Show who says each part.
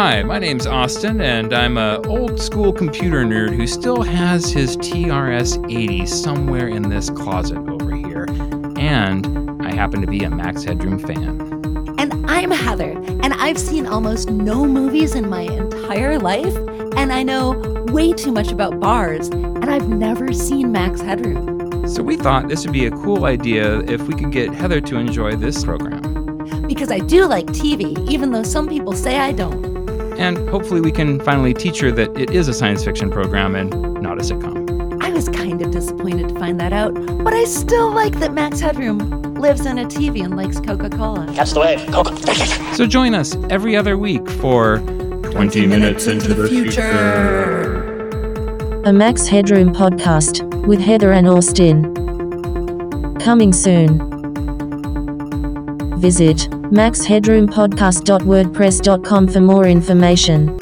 Speaker 1: Hi, my name's Austin, and I'm a old school computer nerd who still has his TRS-80 somewhere in this closet over here. And I happen to be a Max Headroom fan.
Speaker 2: And I'm Heather, and I've seen almost no movies in my entire life, and I know way too much about bars, and I've never seen Max Headroom.
Speaker 1: So we thought this would be a cool idea if we could get Heather to enjoy this program.
Speaker 2: Because I do like TV, even though some people say I don't.
Speaker 1: And hopefully we can finally teach her that it is a science fiction program and not a sitcom.
Speaker 2: I was kind of disappointed to find that out, but I still like that Max Headroom lives on a TV and likes Coca Cola.
Speaker 3: Catch the wave, Coca.
Speaker 1: So join us every other week for 20, minutes, into the future.
Speaker 4: A Max Headroom podcast with Heather and Austin. Coming soon. Visit maxheadroompodcast.wordpress.com for more information.